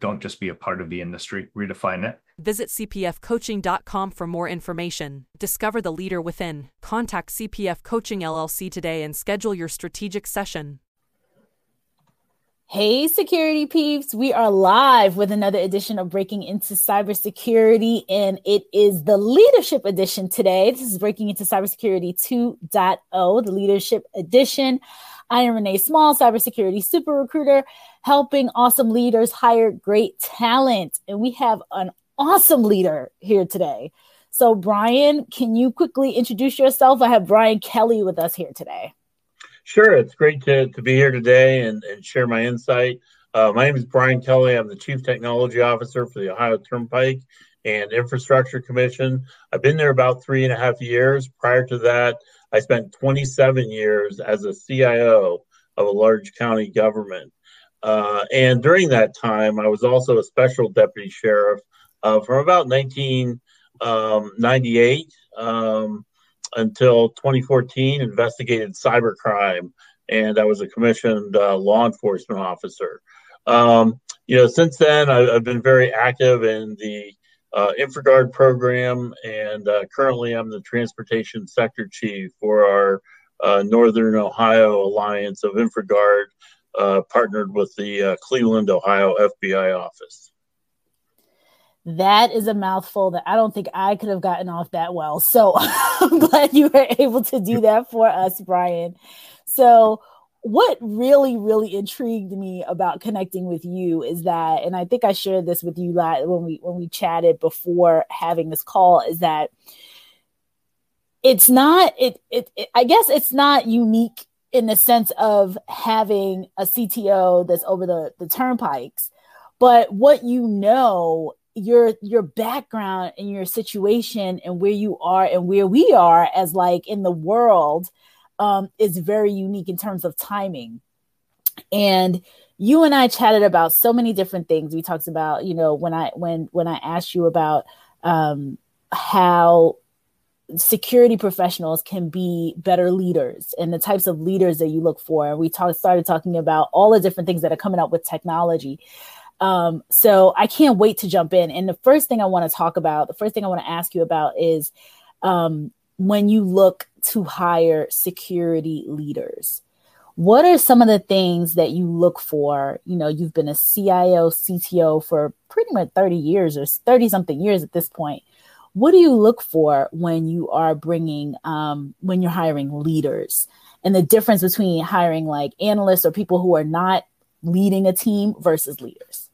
Don't just be a part of the industry, redefine it. Visit cpfcoaching.com for more information. Discover the leader within. Contact CPF Coaching LLC today and schedule your strategic session. Hey, security peeps. We are live with another edition of Breaking into Cybersecurity, and it is the leadership edition today. This is Breaking into Cybersecurity 2.0, the leadership edition. I am Renee Small, cybersecurity super recruiter, helping awesome leaders hire great talent. And we have an awesome leader here today. So, Brian, can you quickly introduce yourself? I have Brian Kelley with us here today. Sure. It's great to, to be here today and, and share my insight. Uh, my name is Brian Kelley. I'm the Chief Technology Officer for the Ohio Turnpike and Infrastructure Commission. I've been there about three and a half years. Prior to that, I spent 27 years as a CIO of a large county government. Uh, and during that time, I was also a special deputy sheriff uh, from about 1998 um, um, until 2014, investigated cybercrime, and I was a commissioned uh, law enforcement officer. Um, you know, since then, I, have been very active in the uh, InfraGard program, and uh, currently I'm the transportation sector chief for our uh, Northern Ohio Alliance of InfraGard, uh, partnered with the uh, Cleveland, Ohio FBI office. That is a mouthful that I don't think I could have gotten off that well. So I'm glad you were able to do that for us, Brian. So, what really really intrigued me about connecting with you is that and i think i shared this with you when we when we chatted before having this call is that it's not it, it, it i guess it's not unique in the sense of having a cto that's over the the turnpikes but what you know your your background and your situation and where you are and where we are as like in the world um, is very unique in terms of timing. And you and I chatted about so many different things. We talked about, you know, when I when when I asked you about um, how security professionals can be better leaders and the types of leaders that you look for. We talked started talking about all the different things that are coming up with technology. Um, so I can't wait to jump in. And the first thing I want to talk about, the first thing I want to ask you about is um, when you look to hire security leaders? What are some of the things that you look for? You know you've been a cio cto for pretty much 30 years or 30 something years at this point. What do you look for when you are bringing um, when you're hiring leaders? And the difference between hiring like analysts or people who are not leading a team versus leaders.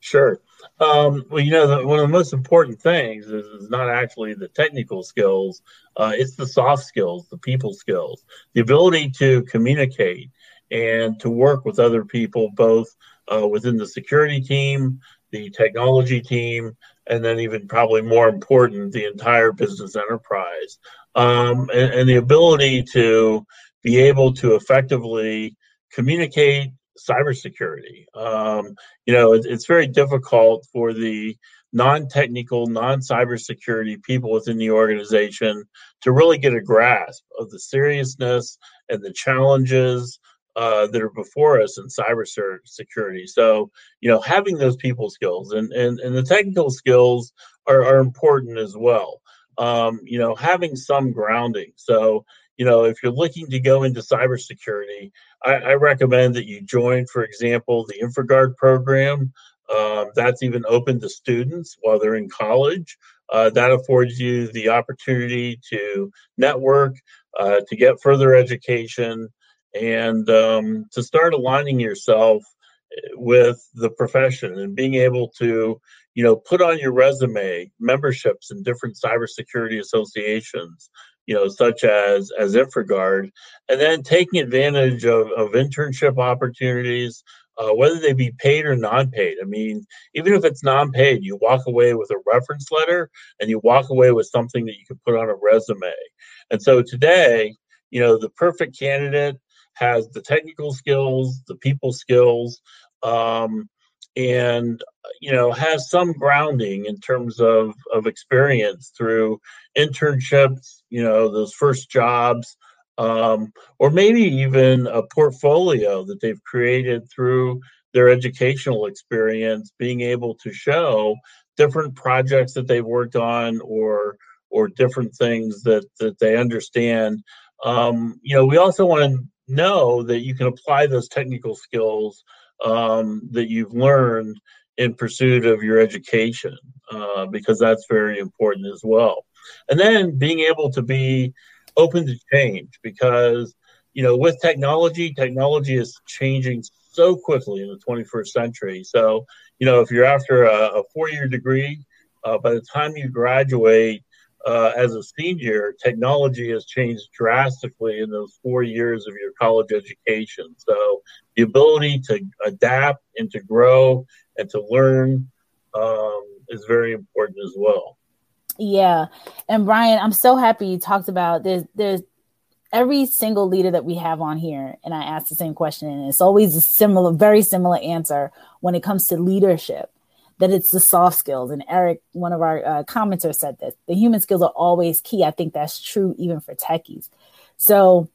Sure um, well, you know, the, one of the most important things is, is not actually the technical skills, uh, it's the soft skills, the people skills, the ability to communicate and to work with other people, both uh, within the security team, the technology team, and then even probably more important, the entire business enterprise. Um, and, and the ability to be able to effectively communicate cybersecurity. Um, you know, it, it's very difficult for the non-technical, non-cybersecurity people within the organization to really get a grasp of the seriousness and the challenges uh, that are before us in cybersecurity. So, you know, having those people skills and and, and the technical skills are, are important as well. Um, you know, having some grounding. So, you know, if you're looking to go into cybersecurity, I, I recommend that you join, for example, the InfraGard program. Um, that's even open to students while they're in college. Uh, that affords you the opportunity to network, uh, to get further education, and um, to start aligning yourself eh, with the profession and being able to you know put on your resume memberships in different cybersecurity associations you know, such as as InfraGard, and then taking advantage of, of internship opportunities, uh, whether they be paid or non-paid. I mean, even if it's non-paid, you walk away with a reference letter and you walk away with something that you can put on a resume. And so today, you know, the perfect candidate has the technical skills, the people skills, um, and you know has some grounding in terms of of experience through internships you know those first jobs um, or maybe even a portfolio that they've created through their educational experience being able to show different projects that they've worked on or or different things that that they understand. Um, you know we also want to know that you can apply those technical skills um, that you've learned in pursuit of your education uh, because that's very important as well. And then being able to be open to change because you know with technology technology is changing so quickly in the 21st century. So you know if you're after a, a four-year degree uh, by the time you graduate uh, as a senior, technology has changed drastically in those four years of your college education. So the ability to adapt and to grow and to learn um, is very important as well. Yeah, and Brian, I'm so happy you talked about there's there's every single leader that we have on here, and I ask the same question, and it's always a similar, very similar answer when it comes to leadership that it's the soft skills. And Eric, one of our uh, commenters, said this the human skills are always key. I think that's true even for techies. So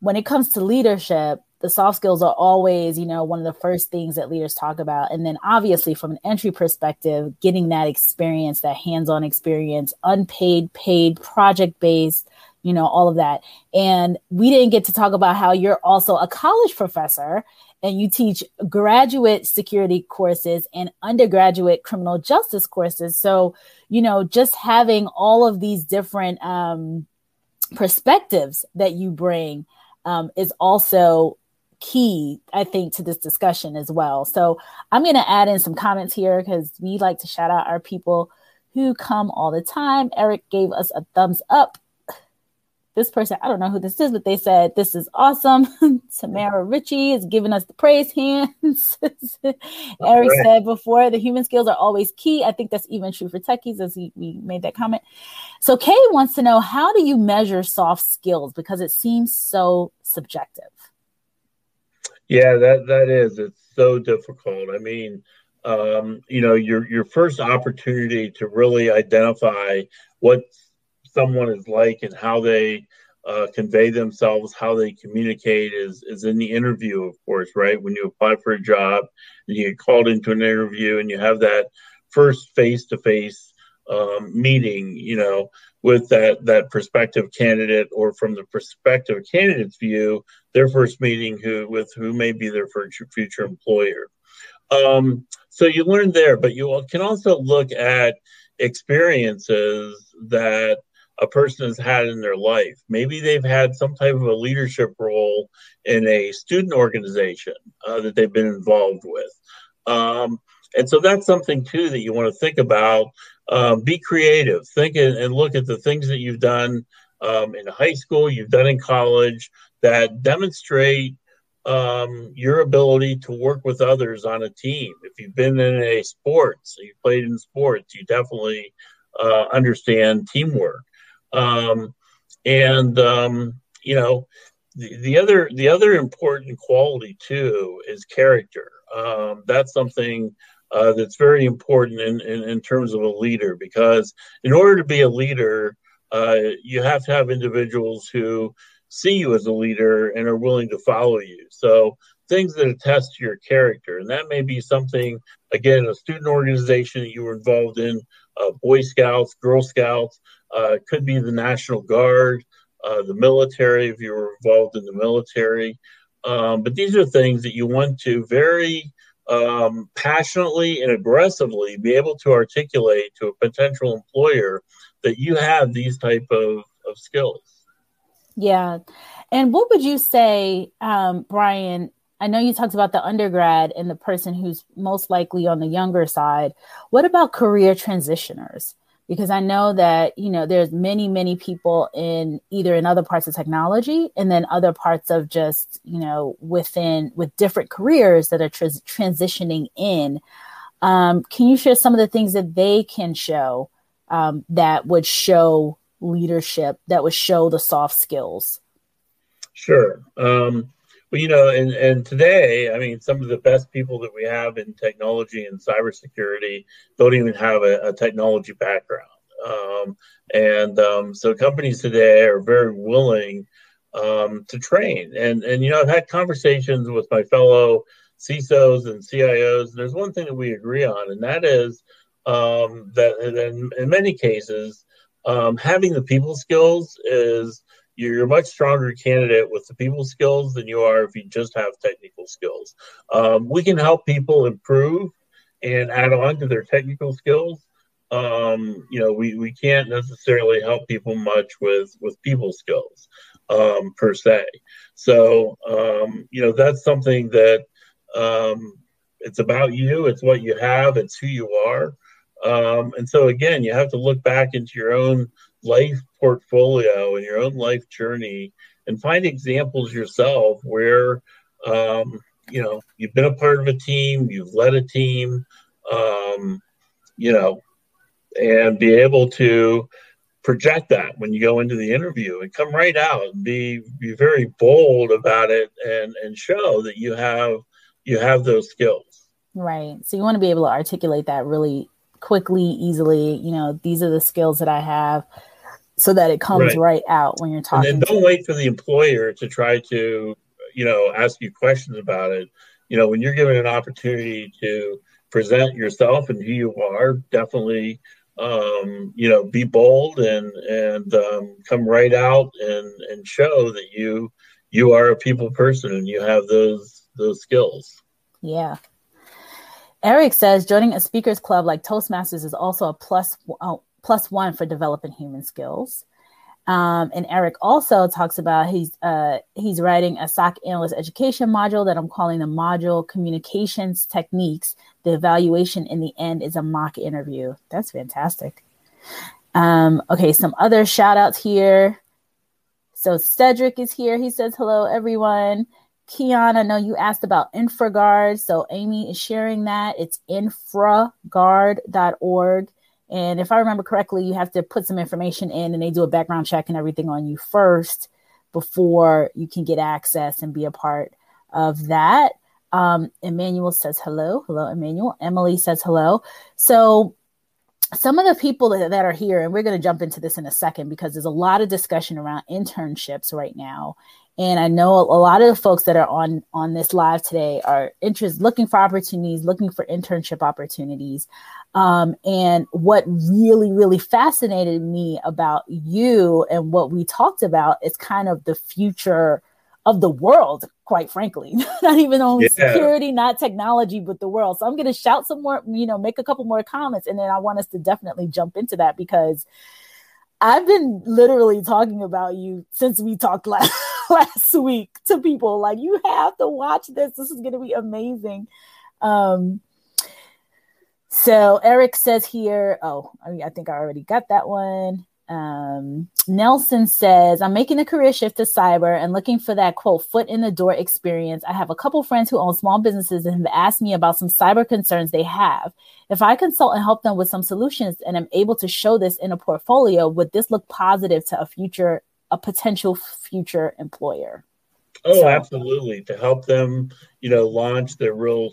when it comes to leadership, the soft skills are always, you know, one of the first things that leaders talk about. And then obviously from an entry perspective, getting that experience, that hands-on experience, unpaid, paid, project-based, you know, all of that. And we didn't get to talk about how you're also a college professor and you teach graduate security courses and undergraduate criminal justice courses. So, you know, just having all of these different um, perspectives that you bring um, is also key, I think, to this discussion as well. So I'm going to add in some comments here because we like to shout out our people who come all the time. Eric gave us a thumbs up this person, I don't know who this is, but they said, This is awesome. Tamara Ritchie is giving us the praise hands. Eric right. said before, the human skills are always key. I think that's even true for techies, as he, we made that comment. So, Kay wants to know how do you measure soft skills because it seems so subjective? Yeah, that, that is. It's so difficult. I mean, um, you know, your your first opportunity to really identify what someone is like and how they uh, convey themselves, how they communicate is is in the interview, of course, right? When you apply for a job and you get called into an interview and you have that first face to face meeting, you know, with that that prospective candidate or from the prospective candidate's view, their first meeting who with who may be their future employer. Um, so you learn there, but you can also look at experiences that a person has had in their life. Maybe they've had some type of a leadership role in a student organization uh, that they've been involved with. Um, and so that's something too that you want to think about. Um, be creative. Think and, look at the things that you've done um, in high school, you've done in college that demonstrate um, your ability to work with others on a team. If you've been in a sports, you played in sports, you definitely uh, understand teamwork. Um, and um, you know, the, the other the other important quality too is character. Um, that's something uh, that's very important in, in, in terms of a leader because in order to be a leader, uh, you have to have individuals who see you as a leader and are willing to follow you. So things that attest to your character, and that may be something again a student organization that you were involved in, uh, Boy Scouts, Girl Scouts, uh, it could be the National Guard, uh, the military, if you were involved in the military. Um, but these are things that you want to very um, passionately and aggressively be able to articulate to a potential employer that you have these type of, of skills. Yeah. And what would you say, um, Brian? I know you talked about the undergrad and the person who's most likely on the younger side. What about career transitioners? Because I know that you know there's many many people in either in other parts of technology and then other parts of just you know within with different careers that are transitioning in. Um, can you share some of the things that they can show um, that would show leadership, that would show the soft skills? Sure. Um, well, you know, and, and today, I mean, some of the best people that we have in technology and cybersecurity don't even have a, a technology background. Um, and um, so companies today are very willing um, to train. And, and, you know, I've had conversations with my fellow CISOs and CIOs. And there's one thing that we agree on, and that is um, that in, in, many cases, um, having the people skills is you're a much stronger candidate with the people skills than you are if you just have technical skills. Um, we can help people improve and add on to their technical skills. Um, you know, we, we can't necessarily help people much with with people skills um, per se. So, um, you know, that's something that um, it's about you. It's what you have. It's who you are. Um, and so again, you have to look back into your own life portfolio and your own life journey and find examples yourself where um, you know you've been a part of a team, you've led a team, um, you know, and be able to project that when you go into the interview and come right out and be be very bold about it and and show that you have you have those skills. Right. So you want to be able to articulate that really quickly, easily. You know, these are the skills that I have so that it comes right, right out when you're talking. And don't wait for the employer to try to, you know, ask you questions about it. You know, when you're given an opportunity to present yourself and who you are, definitely, um, you know, be bold and and um, come right out and and show that you you are a people person and you have those those skills. Yeah, Eric says joining a speakers club like Toastmasters is also a plus, uh, plus one for developing human skills. Um, and Eric also talks about he's uh, he's writing a SOC analyst education module that I'm calling the module communications techniques. The evaluation in the end is a mock interview. That's fantastic. Um, okay, some other shout outs here. So Cedric is here. He says hello, everyone. Keon, I know you asked about InfraGard. So Amy is sharing that. It's infragard.org. And if I remember correctly, you have to put some information in and they do a background check and everything on you first before you can get access and be a part of that. Um, Emmanuel says hello. Hello, Emmanuel. Emily says hello. So some of the people that, are here, and we're going to jump into this in a second because there's a lot of discussion around internships right now and I know a lot of the folks that are on on this live today are interested, looking for opportunities, looking for internship opportunities. Um, and what really, really fascinated me about you and what we talked about is kind of the future of the world, quite frankly. not even only yeah. security, not technology, but the world. So I'm going to shout some more, you know, make a couple more comments, and then I want us to definitely jump into that because I've been literally talking about you since we talked last last week to people. Like, you have to watch this. This is going to be amazing. Um, so Eric says here, oh, I, mean, I think I already got that one. Um, Nelson says, I'm making a career shift to cyber and looking for that quote foot in the door experience. I have a couple friends who own small businesses and have asked me about some cyber concerns they have. If I consult and help them with some solutions and I'm able to show this in a portfolio, would this look positive to a future, a potential future employer? Oh, so, absolutely. To help them, you know, launch their real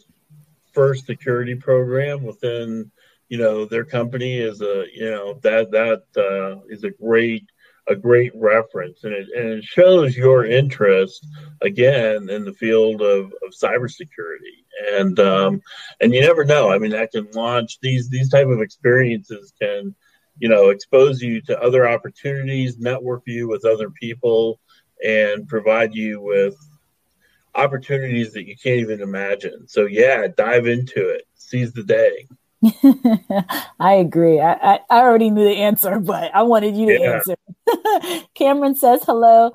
first security program within you know their company is a you know that that uh, is a great a great reference. And it, and it shows your interest again in the field of, of cybersecurity. And um, and you never know. I mean that can launch these these type of experiences can you know expose you to other opportunities network you with other people and provide you with opportunities that you can't even imagine so yeah dive into it seize the day I agree. I, I, I, already knew the answer, but I wanted you to yeah. answer. Cameron says hello.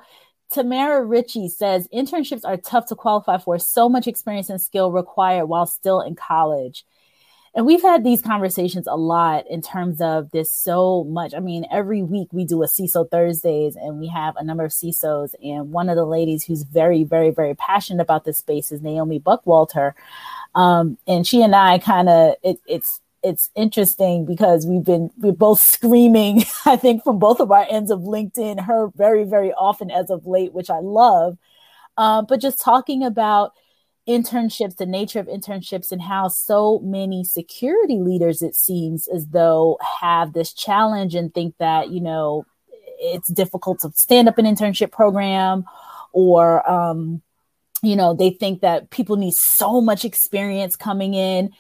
Tamara Ritchie says internships are tough to qualify for. So much experience and skill required while still in college. And we've had these conversations a lot in terms of this so much. I mean, every week we do a CISO Thursdays and we have a number of CISOs. And one of the ladies who's very, very, very passionate about this space is Naomi Buckwalter. Um, and she and I kind of, it, it's, it's interesting because we've been we're both screaming i think from both of our ends of linkedin her very very often as of late which i love um, but just talking about internships, the nature of internships, and how so many security leaders, it seems as though, have this challenge and think that, you know, it's difficult to stand up an internship program or, um, you know, they think that people need so much experience coming in.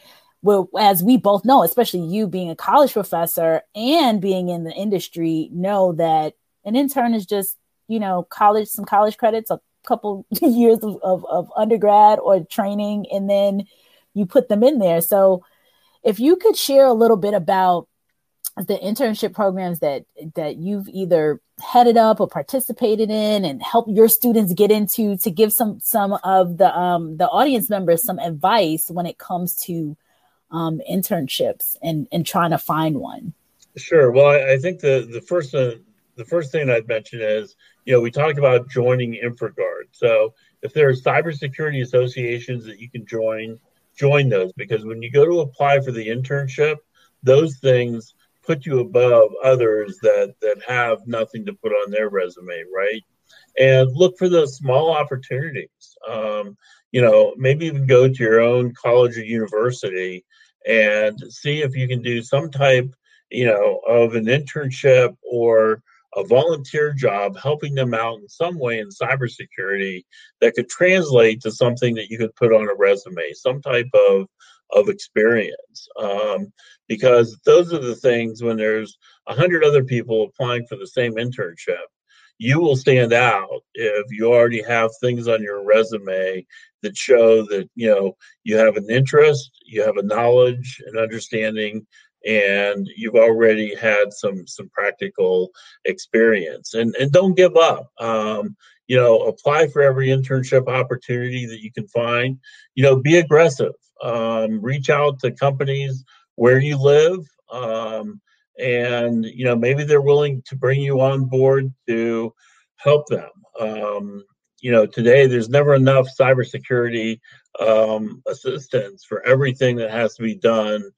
Well, as we both know, especially you being a college professor and being in the industry, know that an intern is just, you know, college, some college credits, a couple years of, of, of undergrad or training and then you put them in there. So if you could share a little bit about the internship programs that that you've either headed up or participated in and help your students get into to give some some of the um the audience members some advice when it comes to um internships and and trying to find one? Sure. Well i, I think the the first uh, the first thing I'd mention is, you know, we talked about joining InfraGard. So if there are cybersecurity associations that you can join, join those because when you go to apply for the internship, those things put you above others that that have nothing to put on their resume, right? And look for those small opportunities. Um, you know, maybe even go to your own college or university and see if you can do some type, you know, of an internship or a volunteer job helping them out in some way in cybersecurity that could translate to something that you could put on a resume, some type of of experience. Um, because those are the things when there's a hundred other people applying for the same internship, you will stand out if you already have things on your resume that show that you know you have an interest, you have a knowledge and understanding and you've already had some some practical experience. And and don't give up. Um, you know apply for every internship opportunity that you can find. You know be aggressive. Um, reach out to companies where you live um, and you know maybe they're willing to bring you on board to help them. Um, you know today there's never enough cybersecurity um, assistance for everything that has to be done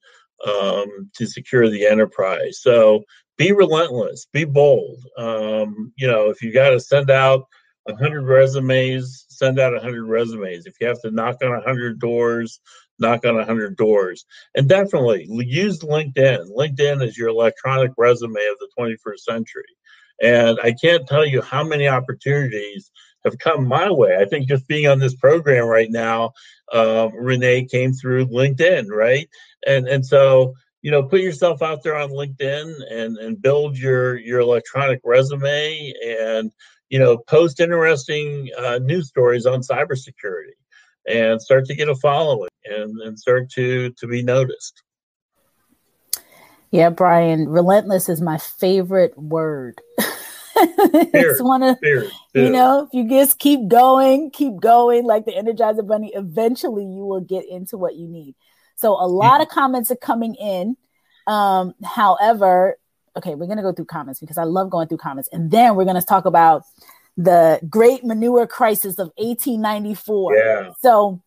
um, to secure the enterprise. So be relentless, be bold. Um, you know, if you got to send out 100 resumes, send out 100 resumes. If you have to knock on 100 doors, knock on 100 doors. And definitely use LinkedIn. LinkedIn is your electronic resume of the 21st century. And I can't tell you how many opportunities have come my way. I think just being on this program right now, um, Renee came through LinkedIn, right? And and so you know, put yourself out there on LinkedIn and and build your your electronic resume and you know post interesting uh, news stories on cybersecurity and start to get a following and and start to to be noticed. Yeah, Brian, relentless is my favorite word. it's one of you know, if you just keep going, keep going, like the Energizer Bunny, eventually you will get into what you need. So a lot of comments are coming in. Um, however, okay, we're gonna go through comments because I love going through comments, and then we're gonna talk about the great manure crisis of 1894. Yeah. So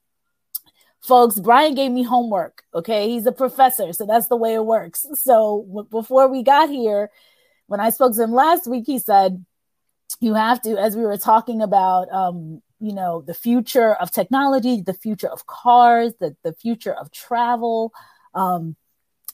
folks, Brian gave me homework. Okay, he's a professor, so that's the way it works. So w- before we got here, when I spoke to him last week, he said, you have to, as we were talking about, um, you know, the future of technology, the future of cars, the, the future of travel. Um,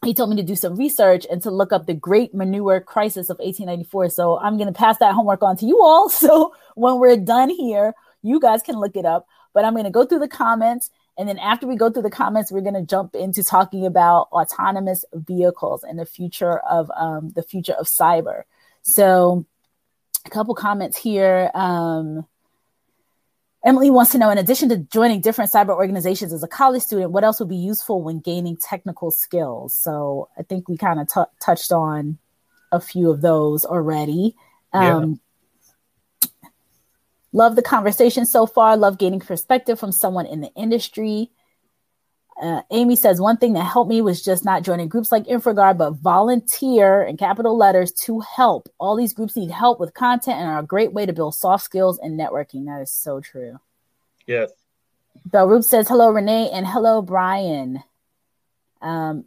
he told me to do some research and to look up the Great Manure Crisis of 1894. So I'm going to pass that homework on to you all. So when we're done here, you guys can look it up. But I'm going to go through the comments and then after we go through the comments, we're going to jump into talking about autonomous vehicles and the future of um, the future of cyber. So, a couple comments here. Um, Emily wants to know, in addition to joining different cyber organizations as a college student, what else would be useful when gaining technical skills? So I think we kind of t- touched on a few of those already. Um, Love the conversation so far. Love gaining perspective from someone in the industry. Uh, Amy says one thing that helped me was just not joining groups like InfraGard, but volunteer in capital letters to help. All these groups need help with content and are a great way to build soft skills and networking. That is so true. Yes. Belroop says hello, Renee, and hello, Brian. Um,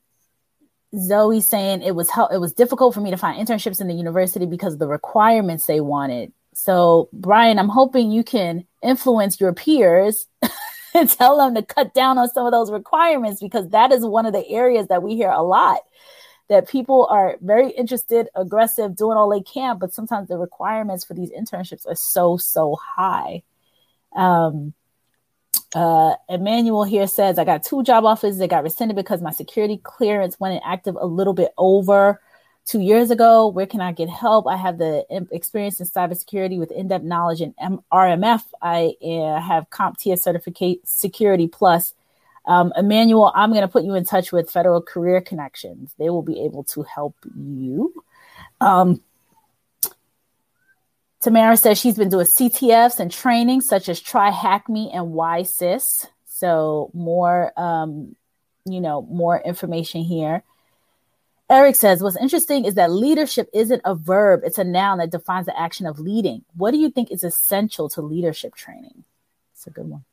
Zoe saying it was help. it was difficult for me to find internships in the university because of the requirements they wanted. So, Brian, I'm hoping you can influence your peers and tell them to cut down on some of those requirements because that is one of the areas that we hear a lot that people are very interested, aggressive, doing all they can, but sometimes the requirements for these internships are so so high. Um, uh, Emmanuel here says, I got two job offers that got rescinded because my security clearance went inactive a little bit over two years ago. Where can I get help? I have the experience in cybersecurity with in depth knowledge in RMF. I uh, have CompTIA certificate security plus. Um, Emmanuel, I'm going to put you in touch with Federal Career Connections. They will be able to help you. Um, Tamara says she's been doing CTFs and training such as Try Hack Me and YSIS. So more, um, you know, more information here. Eric says, What's interesting is that leadership isn't a verb, it's a noun that defines the action of leading. What do you think is essential to leadership training? It's a good one.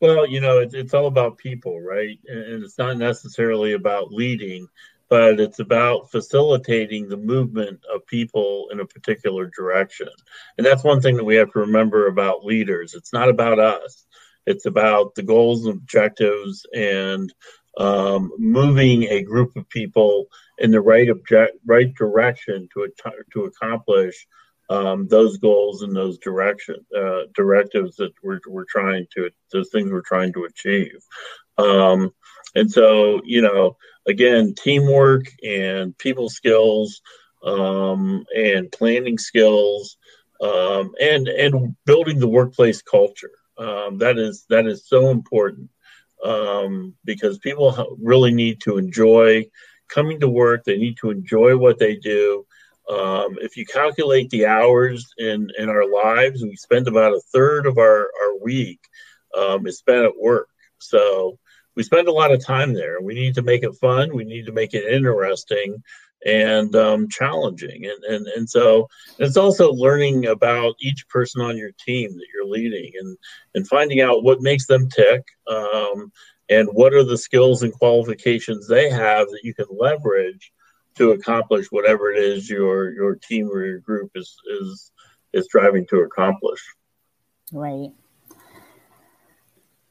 Well, you know, it's, it's all about people, right? And it's not necessarily about leading, but it's about facilitating the movement of people in a particular direction. And that's one thing that we have to remember about leaders. It's not about us, it's about the goals and objectives and um, moving a group of people in the right object, right direction to to accomplish um, those goals and those direction uh, directives that we're, we're trying to those things we're trying to achieve. Um, and so, you know, again, teamwork and people skills um, and planning skills um, and and building the workplace culture. Um, that is that is so important um, because people really need to enjoy coming to work. They need to enjoy what they do. Um, if you calculate the hours in, in our lives, we spend about a third of our, our week um, is spent at work. So we spend a lot of time there. We need to make it fun. We need to make it interesting and um, challenging. And, and, and so it's also learning about each person on your team that you're leading and, and finding out what makes them tick um, and what are the skills and qualifications they have that you can leverage to accomplish whatever it is your, your team or your group is, is, is driving to accomplish. Right.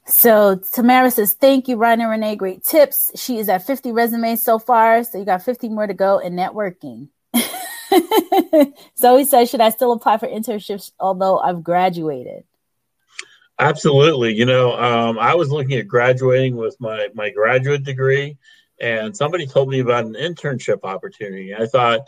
So Tamara says, Thank you, Ryan and Renee. Great tips. She is at 50 resumes so far. So you got 50 more to go in networking. Zoe says, Should I still apply for internships although I've graduated? Absolutely. You know, um, I was looking at graduating with my, my graduate degree, and somebody told me about an internship opportunity. I thought,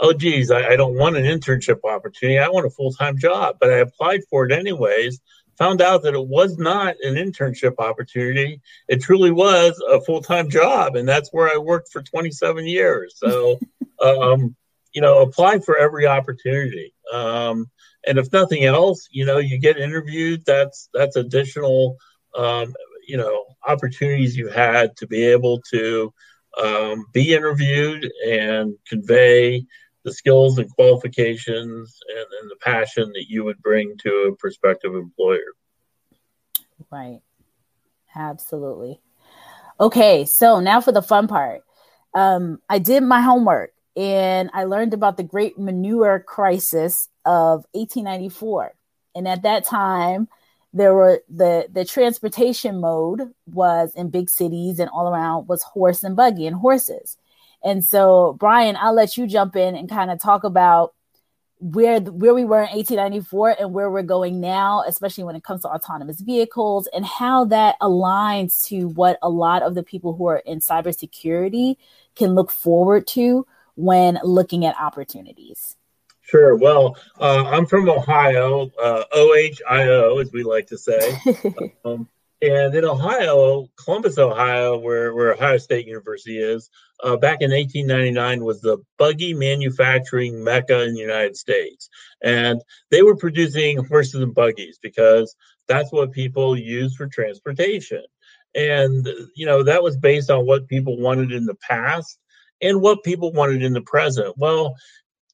oh, geez, I, I don't want an internship opportunity. I want a full time job, but I applied for it anyways found out that it was not an internship opportunity. It truly was a full time job, and that's where I worked for 27 years. So, um, you know, apply for every opportunity. Um, and if nothing else, you know, you get interviewed. That's that's additional, um, you know, opportunities you had to be able to um, be interviewed and convey the skills and qualifications and, and the passion that you would bring to a prospective employer. Right. Absolutely. Okay, so now for the fun part. Um, I did my homework and I learned about the Great Manure Crisis of 1894. And at that time, there were the the transportation mode was in big cities and all around was horse and buggy and horses. And so, Brian, I'll let you jump in and kind of talk about where where we were in 1894 and where we're going now, especially when it comes to autonomous vehicles and how that aligns to what a lot of the people who are in cybersecurity can look forward to when looking at opportunities. Sure. Well, uh, I'm from Ohio, uh, OHIO, as we like to say. um, and in Ohio, Columbus, Ohio, where, where Ohio State University is, uh, back in 1899 was the buggy manufacturing mecca in the United States. And they were producing horses and buggies because that's what people use for transportation. And, you know, that was based on what people wanted in the past and what people wanted in the present. Well,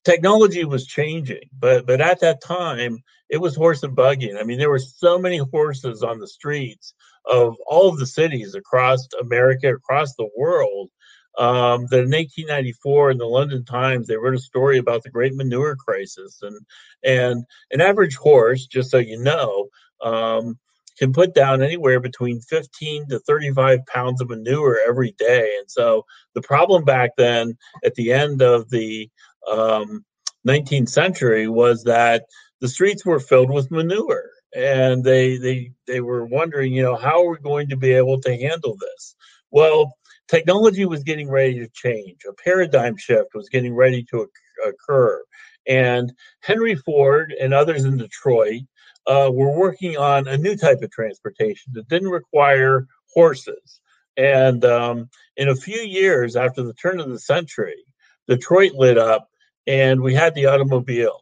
technology was changing, but but at that time it was horse and buggy. I mean, there were so many horses on the streets of all of the cities across America, across the world, um, that in 1894 in the London Times they wrote a story about the great manure crisis, and and an average horse, just so you know, um, can put down anywhere between 15 to 35 pounds of manure every day. And so the problem back then, at the end of the um, 19th century, was that the streets were filled with manure and they they they were wondering you know how are we going to be able to handle this well technology was getting ready to change. A paradigm shift was getting ready to occur. And Henry Ford and others in Detroit uh, were working on a new type of transportation that didn't require horses. And um, in a few years after the turn of the century, Detroit lit up and we had the automobile.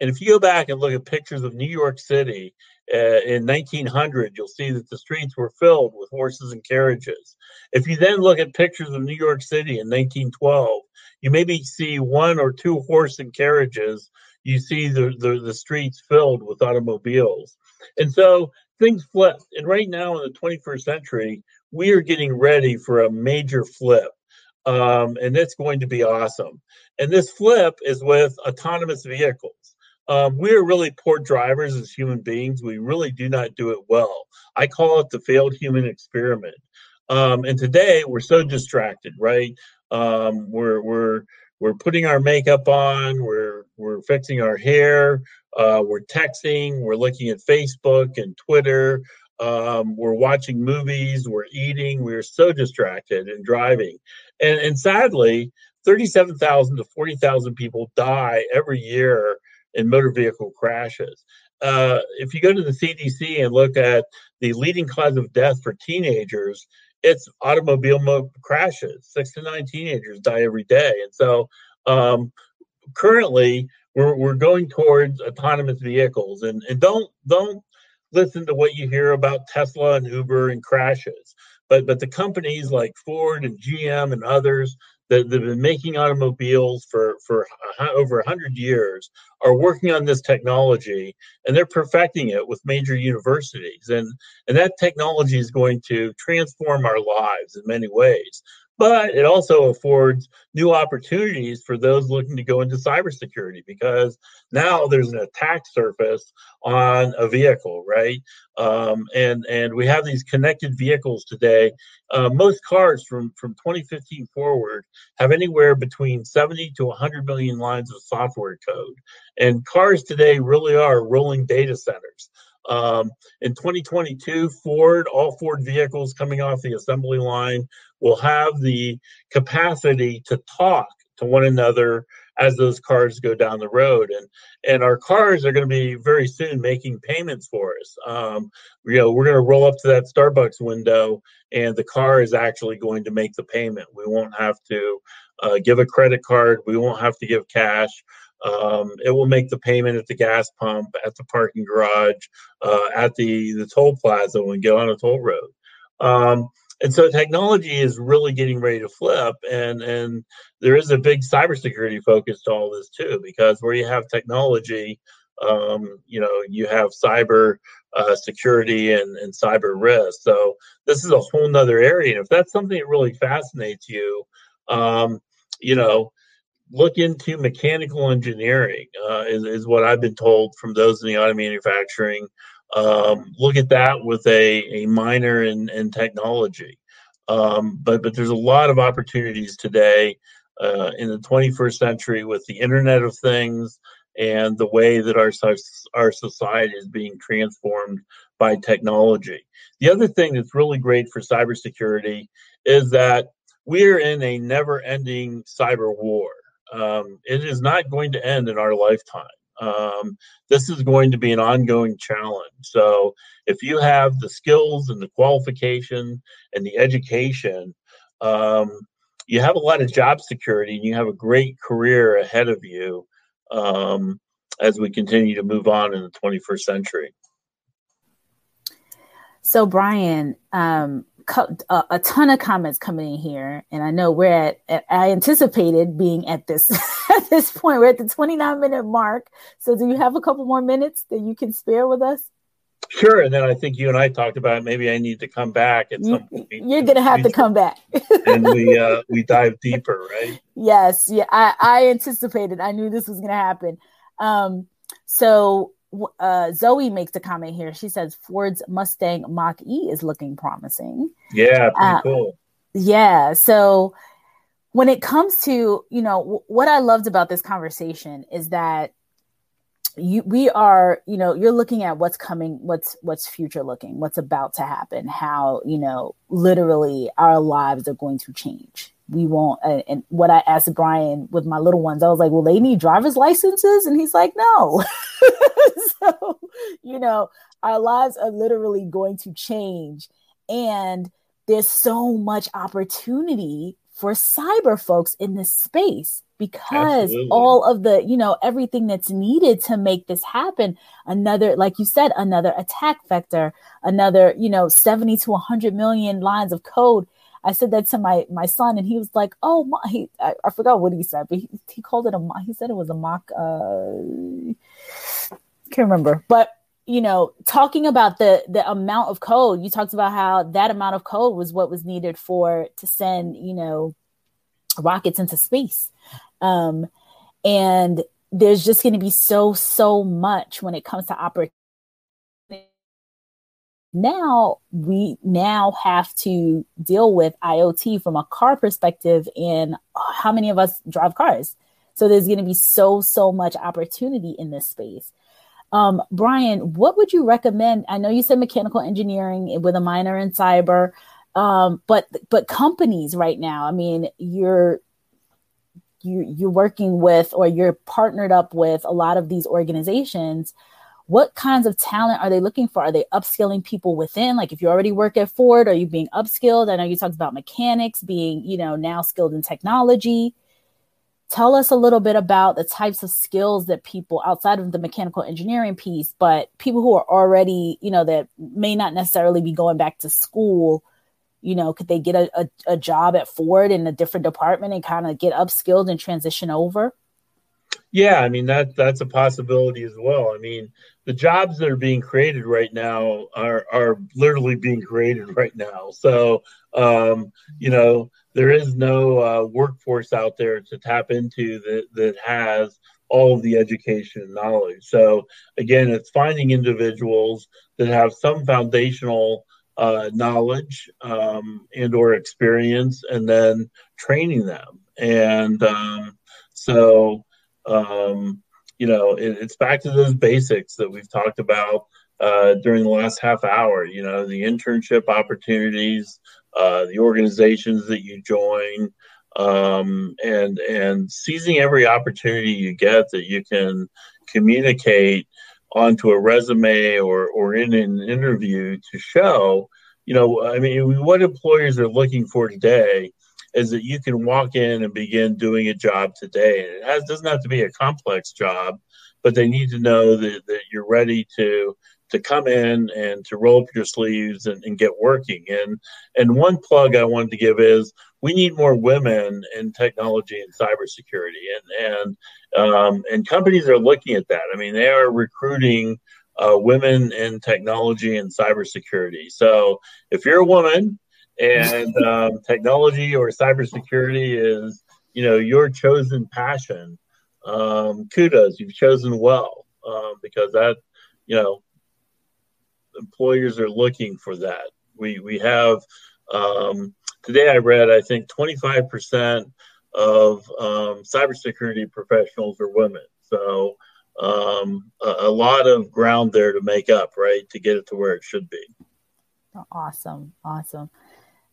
And if you go back and look at pictures of New York City uh, in 1900, you'll see that the streets were filled with horses and carriages. If you then look at pictures of New York City in 1912, you maybe see one or two horse and carriages. You see the, the, the streets filled with automobiles. And so things flip. And right now in the 21st century, we are getting ready for a major flip. Um, and it's going to be awesome. And this flip is with autonomous vehicles. Um, we are really poor drivers as human beings. We really do not do it well. I call it the failed human experiment. Um, and today we're so distracted, right? Um, we're we're we're putting our makeup on. We're we're fixing our hair. Uh, we're texting. We're looking at Facebook and Twitter. Um, we're watching movies. We're eating. We're so distracted and driving, and and sadly, thirty-seven thousand to forty thousand people die every year in motor vehicle crashes. Uh, if you go to the CDC and look at the leading cause of death for teenagers, it's automobile mo- crashes. Six to nine teenagers die every day, and so um, currently we're we're going towards autonomous vehicles. And and don't don't listen to what you hear about Tesla and Uber and crashes. But but the companies like Ford and GM and others that, that have been making automobiles for for over 100 years are working on this technology and they're perfecting it with major universities and and that technology is going to transform our lives in many ways but it also affords new opportunities for those looking to go into cybersecurity because now there's an attack surface on a vehicle, right? Um, and and we have these connected vehicles today. Uh, most cars from from 2015 forward have anywhere between 70 to 100 million lines of software code, and cars today really are rolling data centers. Um, in 2022, Ford, all Ford vehicles coming off the assembly line will have the capacity to talk to one another as those cars go down the road. And and our cars are going to be very soon making payments for us. Um, you know we're going to roll up to that starbucks window and the car is actually going to make the payment. We won't have to uh, give a credit card. We won't have to give cash um, it will make the payment at the gas pump at the parking garage uh, at the the toll plaza when we get on a toll road. Um, and so technology is really getting ready to flip and and there is a big cybersecurity focus to all this too because where you have technology um, you know you have cyber uh, security and, and cyber risk. So this is a whole nother area and if that's something that really fascinates you um, you know look into mechanical engineering uh, is, is what i've been told from those in the auto manufacturing um, look at that with a, a minor in, in technology. Um, but but there's a lot of opportunities today uh, in the 21st century with the Internet of Things and the way that our our society is being transformed by technology. The other thing that's really great for cybersecurity is that we're in a never-ending cyber war. Um, it is not going to end in our lifetime. Um, this is going to be an ongoing challenge. So, if you have the skills and the qualification and the education, um, you have a lot of job security and you have a great career ahead of you um, as we continue to move on in the 21st century. So, Brian, um, a, a, ton of comments coming in here, and I know we're at, at, I anticipated being at this at this point. We're at the 29 minute mark. So, do you have a couple more minutes that you can spare with us? Sure. And then I think you and I talked about maybe I need to come back at some point. You're gonna have to come back. and we uh, we dive deeper, right? Yes. Yeah. I, I anticipated. I knew this was gonna happen. Um, so uh, Zoe makes a comment here. She says Ford's Mustang Mach E is looking promising. Yeah, pretty uh, cool. Yeah. So when it comes to, you know, w- what I loved about this conversation is that you we are, you know, you're looking at what's coming, what's what's future looking, what's about to happen, how, you know, literally our lives are going to change we won't uh, and what i asked brian with my little ones i was like well they need driver's licenses? And he's like no. So you know our lives are literally going to change. And there's so much opportunity for cyber folks in this space because Absolutely. all of the you know everything that's needed to make this happen. Another like you said another attack vector another you know 70 to 100 million lines of code I said that to my my son, and he was like, "Oh, my, he, I, I forgot what he said, but he, he called it a he said it was a mock. Uh, can't remember, but you know, talking about the the amount of code, you talked about how that amount of code was what was needed for to send you know rockets into space, um, and there's just going to be so so much when it comes to operating now we now have to deal with IoT from a car perspective and how many of us drive cars. So there's going to be so so much opportunity in this space. Um, Brian, what would you recommend? I know you said mechanical engineering with a minor in cyber, um, but but companies right now. I mean, you're you you're working with or you're partnered up with a lot of these organizations what kinds of talent are they looking for? Are they upskilling people within? Like if you already work at Ford, are you being upskilled? I know you talked about mechanics being, you know, now skilled in technology. Tell us a little bit about the types of skills that people outside of the mechanical engineering piece, but people who are already, you know, that may not necessarily be going back to school, you know, could they get a, a, a job at Ford in a different department and kind of get upskilled and transition over? Yeah, I mean that that's a possibility as well. I mean, the jobs that are being created right now are are literally being created right now. So, um, you know, there is no uh, workforce out there to tap into that that has all of the education and knowledge. So, again, it's finding individuals that have some foundational uh, knowledge um, and or experience, and then training them. And um, so um, you know, it, it's back to those basics that we've talked about uh, during the last half hour. You know, the internship opportunities, uh, the organizations that you join, um, and and seizing every opportunity you get that you can communicate onto a resume or or in an interview to show. You know, I mean, what employers are looking for today is that you can walk in and begin doing a job today. It has, doesn't have to be a complex job, but they need to know that, that you're ready to to come in and to roll up your sleeves and, and get working. And and one plug I wanted to give is we need more women in technology and cybersecurity. And and um, and companies are looking at that. I mean, they are recruiting uh, women in technology and cybersecurity. So if you're a woman and um, technology or cybersecurity is you know your chosen passion. Um, kudos. You've chosen well um, because that you know employers are looking for that. We we have um, today i read i think 25% of um, cybersecurity professionals are women. So um, a, a lot of ground there to make up right to get it to where it should be. Awesome. Awesome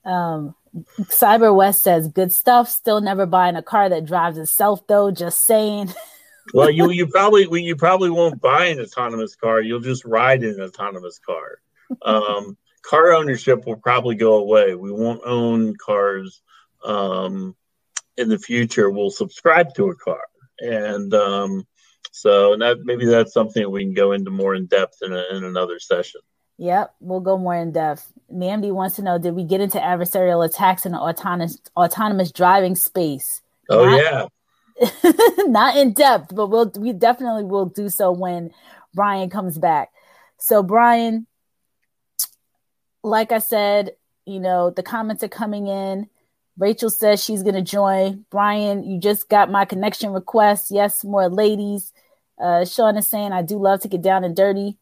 um, Cyber West says, "Good stuff. Still never buying a car that drives itself, though. Just saying." well, you you probably you probably won't buy an autonomous car. You'll just ride in an autonomous car. Um, car ownership will probably go away. We won't own cars um, in the future. We'll subscribe to a car, and um, so that maybe that's something we can go into more in depth in, a, in another session. Yep, we'll go more in depth. Namdi wants to know: Did we get into adversarial attacks in the autonomous autonomous driving space? Oh Not, yeah, not in depth, but we'll we definitely will do so when Brian comes back. So Brian, like I said, you know the comments are coming in. Rachel says she's going to join. Brian, you just got my connection request. Yes, more ladies. Uh, Sean is saying I do love to get down and dirty.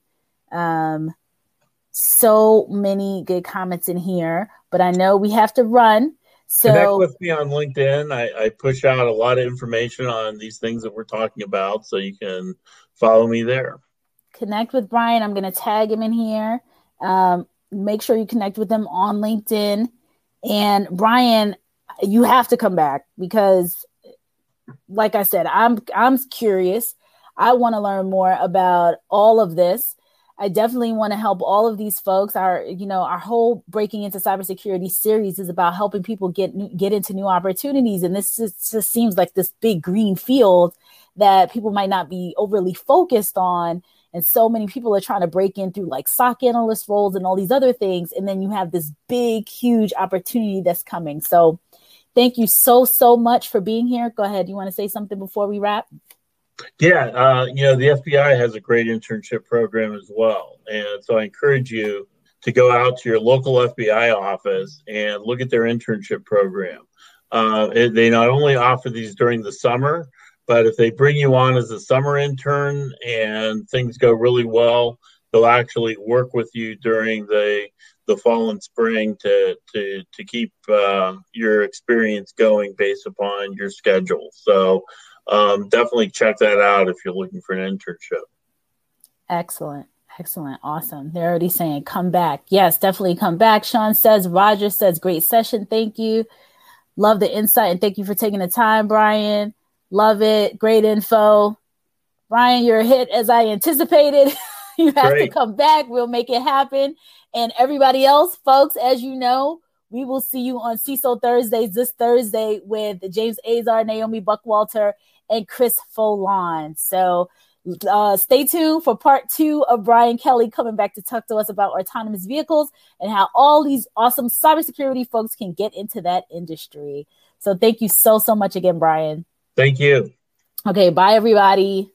Um, so many good comments in here, but I know we have to run. So connect with me on LinkedIn. I, I, push out a lot of information on these things that we're talking about, so you can follow me there. Connect with Brian. I'm going to tag him in here. Um, make sure you connect with him on LinkedIn. And Brian, you have to come back because, like I said, I'm I'm curious. I want to learn more about all of this I definitely want to help all of these folks. Our, you know, our whole breaking into cybersecurity series is about helping people get get into new opportunities, and this just, just seems like this big green field that people might not be overly focused on. And so many people are trying to break in through like SOC analyst roles and all these other things, and then you have this big, huge opportunity that's coming. So, thank you so so much for being here. Go ahead. You want to say something before we wrap? Yeah, uh, you know, the FBI has a great internship program as well. And so I encourage you to go out to your local FBI office and look at their internship program. Uh, it, they not only offer these during the summer, but if they bring you on as a summer intern and things go really well, they'll actually work with you during the the fall and spring to to to keep uh, your experience going based upon your schedule. So um, definitely check that out if you're looking for an internship. Excellent. Excellent. Awesome. They're already saying come back. Yes, definitely come back. Sean says, Roger says, great session. Thank you. Love the insight and thank you for taking the time, Brian. Love it. Great info. Brian, you're a hit as I anticipated. you have great. to come back. We'll make it happen. And everybody else, folks, as you know, we will see you on CISO Thursdays this Thursday with James Azar, Naomi Buckwalter, and Chris Foulon. So uh, stay tuned for part two of Brian Kelley coming back to talk to us about autonomous vehicles and how all these awesome cybersecurity folks can get into that industry. So thank you so, so much again, Brian. Thank you. Okay, bye, everybody.